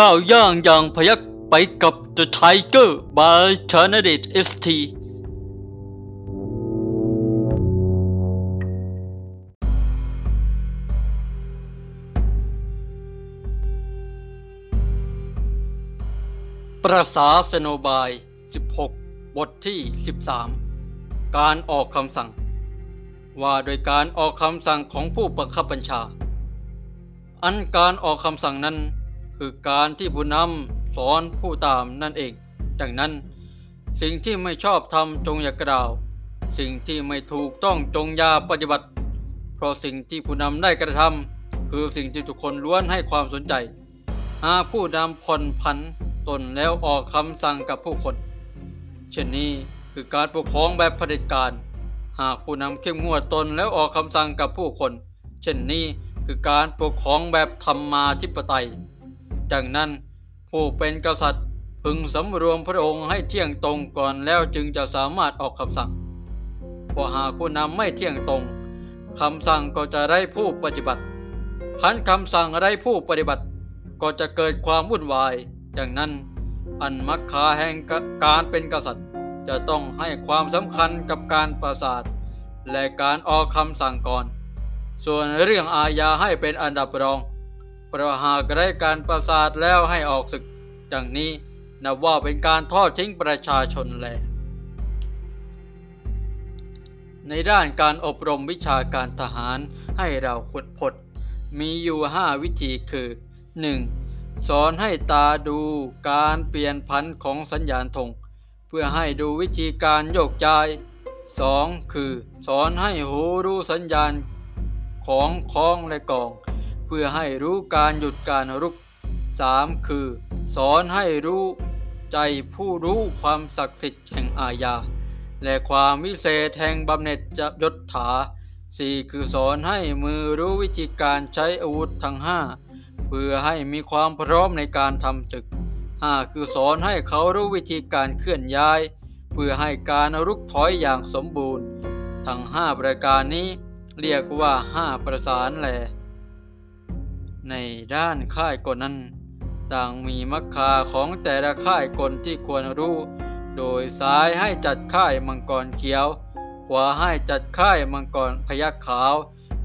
ก้าวย่างอย่างพยักไปกับ The Tiger by c h a n a d i t ST ประสาสโนบาย 16 บทที่ 13 การออกคำสั่ง ว่าโดยการออกคำสั่งของผู้บังคับบัญชา อันการออกคำสั่งนั้น คือการที่ผู้นำสอนผู้ตามนั่นเอง ดังนั้น สิ่งที่ไม่ชอบทำจงอย่ากล่าว สิ่งที่ไม่ถูกต้องจงอย่าปฏิบัติ เพราะสิ่งที่ผู้นำได้กระทำคือสิ่งที่ทุกคนล้วนให้ความสนใจ หากผู้นำผ่อนผันตนแล้วออกคำสั่งกับผู้คน เช่นนี้คือการปกครองแบบเผด็จการ หากผู้นำเข้มงวดตนแล้วออกคำสั่งกับผู้คน เช่นนี้คือการปกครองแบบธรรมมาธิปไตย ดังนั้น ผู้เป็นกษัตริย์พึงสำรวมพระองค์ให้เที่ยงตรงก่อนแล้วจึงจะสามารถออกคำสั่งเพราะหากผู้นำไม่เที่ยงตรงคำสั่งก็จะได้ผู้ปฏิบัติขันคำสั่งได้ผู้ปฏิบัติ ก็จะเกิดความวุ่นวาย ดังนั้น อันมักคาแห่งการเป็นกษัตริย์ จะต้องให้ความสำคัญกับการประสาท และการออกคำสั่งก่อน ส่วนเรื่องอาญาให้เป็นอันดับรอง เพราะหากได้การประสาทแล้วให้ออกศึกดังนี้นับว่าเป็นการทอดทิ้งประชาชนแล ในด้านการอบรมวิชาการทหารให้เราขุดพดมีอยู่ห้าวิธีคือ 1. สอนให้ตาดูการเปลี่ยนพันของสัญญาณธงเพื่อให้ดูวิธีการโยกย้าย 2. คือ สอนให้หูรู้สัญญาณของคล้องและกอง เพื่อให้รู้การหยุดการรุก 3. คือ สอนให้รู้ใจผู้รู้ความศักดิ์สิทธิ์แห่งอาญา และความวิเศษแห่งบำเหน็จจะยศถา 4. คือสอนให้มือรู้วิธีการใช้อาวุธทั้ง 5 เพื่อให้มีความพร้อมในการทำศึก 5. คือสอนให้เขารู้วิธีการเคลื่อนย้าย เพื่อให้การรุกถอยอย่างสมบูรณ์ ทั้ง 5 ประการนี้เรียกว่า 5 ประสานแหล ในด้านค่ายกลนั้น ต่างมีมักคาของแต่ละค่ายกลที่ควรรู้ โดยซ้ายให้จัดค่ายมังกรเขียว ขวาให้จัดค่ายมังกรพยักขาว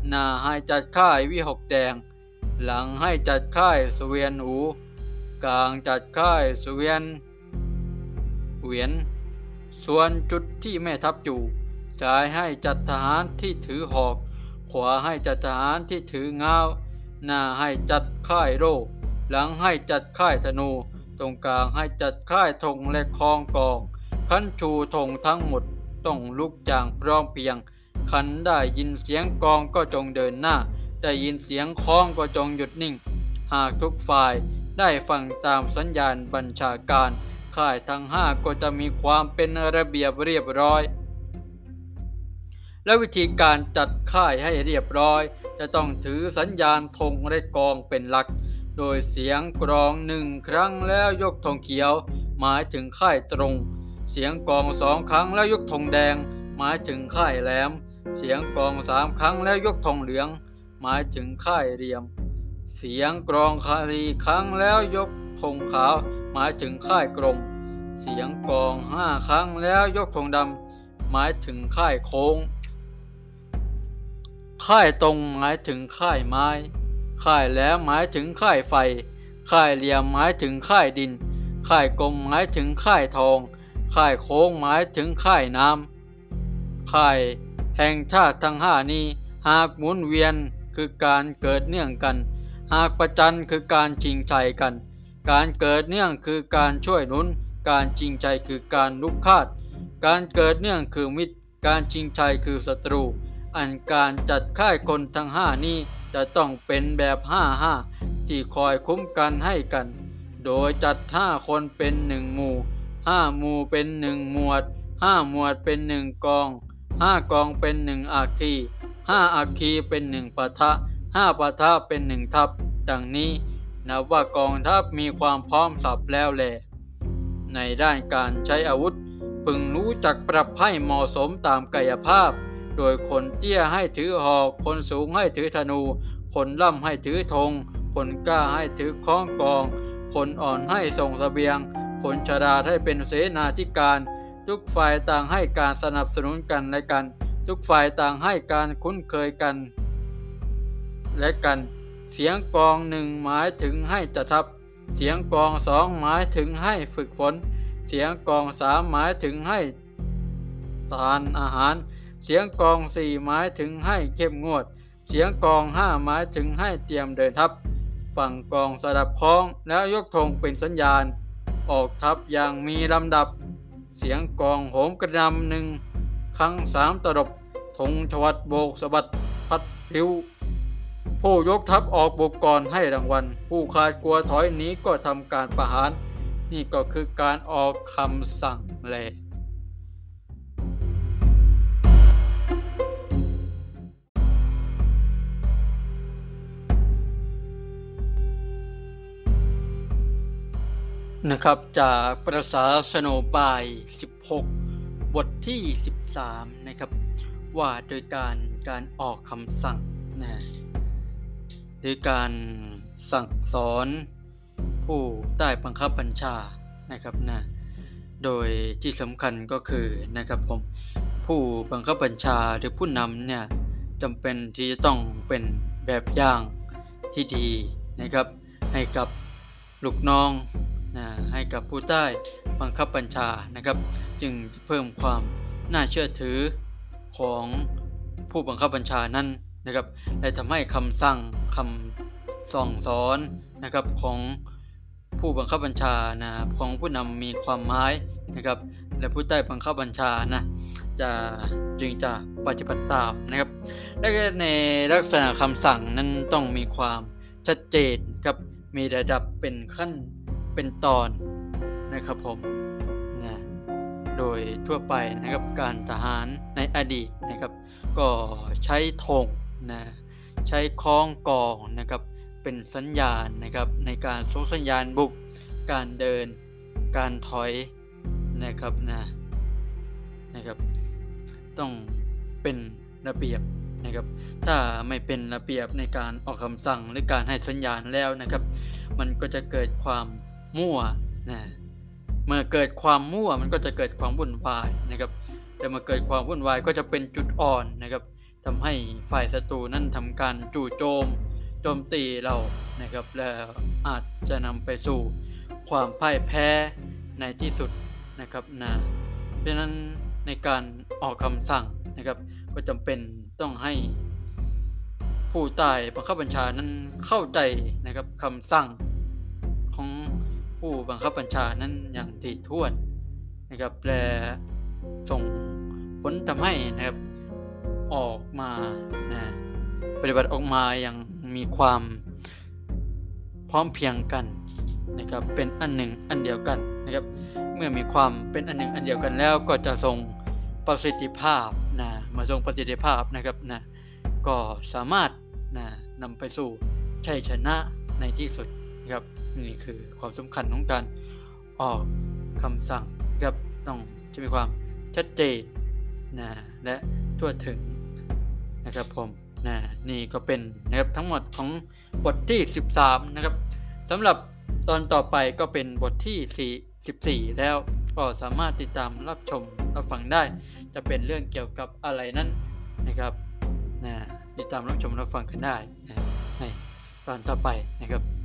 หน้าให้จัดค่ายวิหกแดง หลังให้จัดค่ายสเวียนหู กลางจัดค่ายสเวียนเวียน ส่วนจุดที่แม่ทัพอยู่ซ้ายให้จัดทหารที่ถือหอก ขวาให้จัดทหารที่ถือเงา หน้าให้จัดค่ายโร่หลังให้จัดค่ายธนู ตรงกลางให้จัดค่ายธงและคองกอง ขันชูธงทั้งหมดต้องลุกอย่างพร้อมเพียง ขันได้ยินเสียงกองก็จงเดินหน้า ได้ยินเสียงคลองก็จงหยุดนิ่ง หากทุกฝ่ายได้ฟังตามสัญญาณบัญชาการ ค่ายทั้งห้าก็จะมีความเป็นระเบียบเรียบร้อย และวิธีการจัดค่ายให้เรียบร้อย จะต้องถือสัญญาณธงและกองเป็นหลัก โดยเสียงกรองหนึ่งครั้งแล้วยกธงเขียว หมายถึงค่ายตรง เสียงกองสองครั้งแล้วยกธงแดง หมายถึงค่ายแหลม เสียงกองสามครั้งแล้วยกธงเหลือง หมายถึงค่ายเรียม เสียงกรองคารีครั้งแล้วยกธงขาว หมายถึงค่ายกรมเสียงกองห้าครั้งแล้วยกธงดำหมายถึงค่ายโค้ง ค่ายตรงหมายถึงค่ายไม้ ค่ายแหลมหมายถึงค่ายไฟ ค่ายเหลี่ยมหมายถึงค่ายดิน ค่ายกลมหมายถึงค่ายทอง ค่ายโค้งหมายถึงค่ายน้ำค่ายแห่งชาติทั้งห้านี้ หากหมุนเวียนคือการเกิดเนื่องกัน หากประจันคือการจริงใจกัน การเกิดเนื่องคือการช่วยนุน การจริงใจคือการลุกคาด การเกิดเนื่องคือมิตร การจริงใจคือศัตรู อันการจัดค่ายคนทั้งห้านี้จะต้องเป็นแบบห้าห้าที่คอยคุ้มกันให้กัน โดยจัดห้าคนเป็นหนึ่งหมู่ห้าหมู่เป็นหนึ่งหมวดห้าหมวดเป็นหนึ่งกองห้ากองเป็นหนึ่งอาคีห้าอาคีเป็นหนึ่งปะทะห้าปะทะเป็นหนึ่งทัพ ดังนี้นับว่ากองทัพมีความพร้อมสับแล้วแหลในด้านการใช้อาวุธ พึงรู้จักปรับให้เหมาะสมตามกายภาพ โดยคนเตี้ยให้ถือหอก คนสูงให้ถือธนู คนล่ำให้ถือธง คนกล้าให้ถือค้องกอง คนอ่อนให้ส่งสเสบียง คนชราให้เป็นเสนาธิการ ทุกฝ่ายต่างให้การสนับสนุนกันและกัน ทุกฝ่ายต่างให้การคุ้นเคยกัน และกัน เสียงกองหนึ่งหมายถึงให้จะทับ เสียงกองสองหมายถึงให้ฝึกฝน เสียงกองสามหมายถึงให้ทานอาหาร เสียงกองสี่หมายถึงให้เข้มงวด เสียงกองห้าหมายถึงให้เตรียมเดินทัพ ฝั่งกองสดับคล้องแล้วยกธงเป็นสัญญาณ ออกทัพอย่างมีลำดับ เสียงกองโหมกระนำหนึ่งครั้งสามตรบธงชวัดโบกสะบัดพัดพลิ้วผู้ยกทัพออกบุกก่อนให้รางวัล ผู้ขาดกลัวถอยหนีก็ทำการประหาร นี่ก็คือการออกคำสั่งแล นะครับจากประสาสโนบาย 16 บทที่ 13 นะครับ ว่าโดยการการออกคำสั่งนะโดยการสั่งสอนผู้ใต้บังคับบัญชานะครับนะโดยที่สำคัญก็คือนะครับผมผู้บังคับบัญชาหรือผู้นำเนี่ยจำเป็นที่จะต้องเป็นแบบอย่างที่ดีนะครับ ให้กับลูกน้อง นะให้กับผู้ใต้บังคับบัญชานะครับ จึงจะเพิ่มความน่าเชื่อถือของผู้บังคับบัญชานั้นนะครับและทำให้คำสั่งคำส่องสอนนะครับของผู้บังคับบัญชานะของผู้นำมีความหมายนะครับ และผู้ใต้บังคับบัญชานะจะจึงจะปฏิบัติตามนะครับ และในลักษณะคำสั่งนั้นต้องมีความชัดเจนครับมีระดับเป็นขั้น เป็นตอนนะครับผมนะโดยทั่วไปนะครับการทหารในอดีตนะครับ ก็ใช้ธงนะใช้คล้องกองนะครับเป็นสัญญาณนะครับในการส่งสัญญาณบุก การเดิน การถอยนะครับนะนะครับ ต้องเป็นระเบียบนะครับ ถ้าไม่เป็นระเบียบในการออกคำสั่งหรือการให้สัญญาณแล้วนะครับ มันก็จะเกิดความ มั่วนะเมื่อเกิดความมั่วมันก็จะเกิดความวุ่นวายนะครับแต่เมื่อเกิดความวุ่นวายก็จะเป็นจุดอ่อนนะครับทำให้ฝ่ายศัตรูนั้นทำการจู่โจมโจมตีเรานะครับแล้วอาจจะนำไปสู่ความพ่ายแพ้ในที่สุดนะครับนะเพราะนั้นในการออกคำสั่งนะครับ ก็จำเป็นต้องให้ผู้ใต้บังคับบัญชานั้นเข้าใจนะครับคำสั่ง บังคับบัญชานั้นอย่างถี่ถ้วนนะครับและส่งผลทำให้นะครับออกมานะปฏิบัติออกมาอย่างมีความพร้อมเพียงกันนะครับเป็นอันหนึ่งอันเดียวกันนะครับเมื่อมีความเป็นอันหนึ่งอันเดียวกันแล้วก็จะส่งประสิทธิภาพนะมาส่งประสิทธิภาพนะครับนะก็สามารถนะนำไปสู่ชัยชนะในที่สุด ครับนี่คือความสำคัญของการออกคำสั่งครับต้องจะมีความชัดเจนนะและทั่วถึงนะครับผมนะนี่ก็เป็นนะครับทั้งหมดของบทที่ 13 นะครับสำหรับตอนต่อไปก็เป็นบทที่14 แล้วก็สามารถติดตามรับชมรับฟังได้ จะเป็นเรื่องเกี่ยวกับอะไรนั้นนะครับนะติดตามรับชมรับฟังกันได้นะในตอนต่อไปนะครับ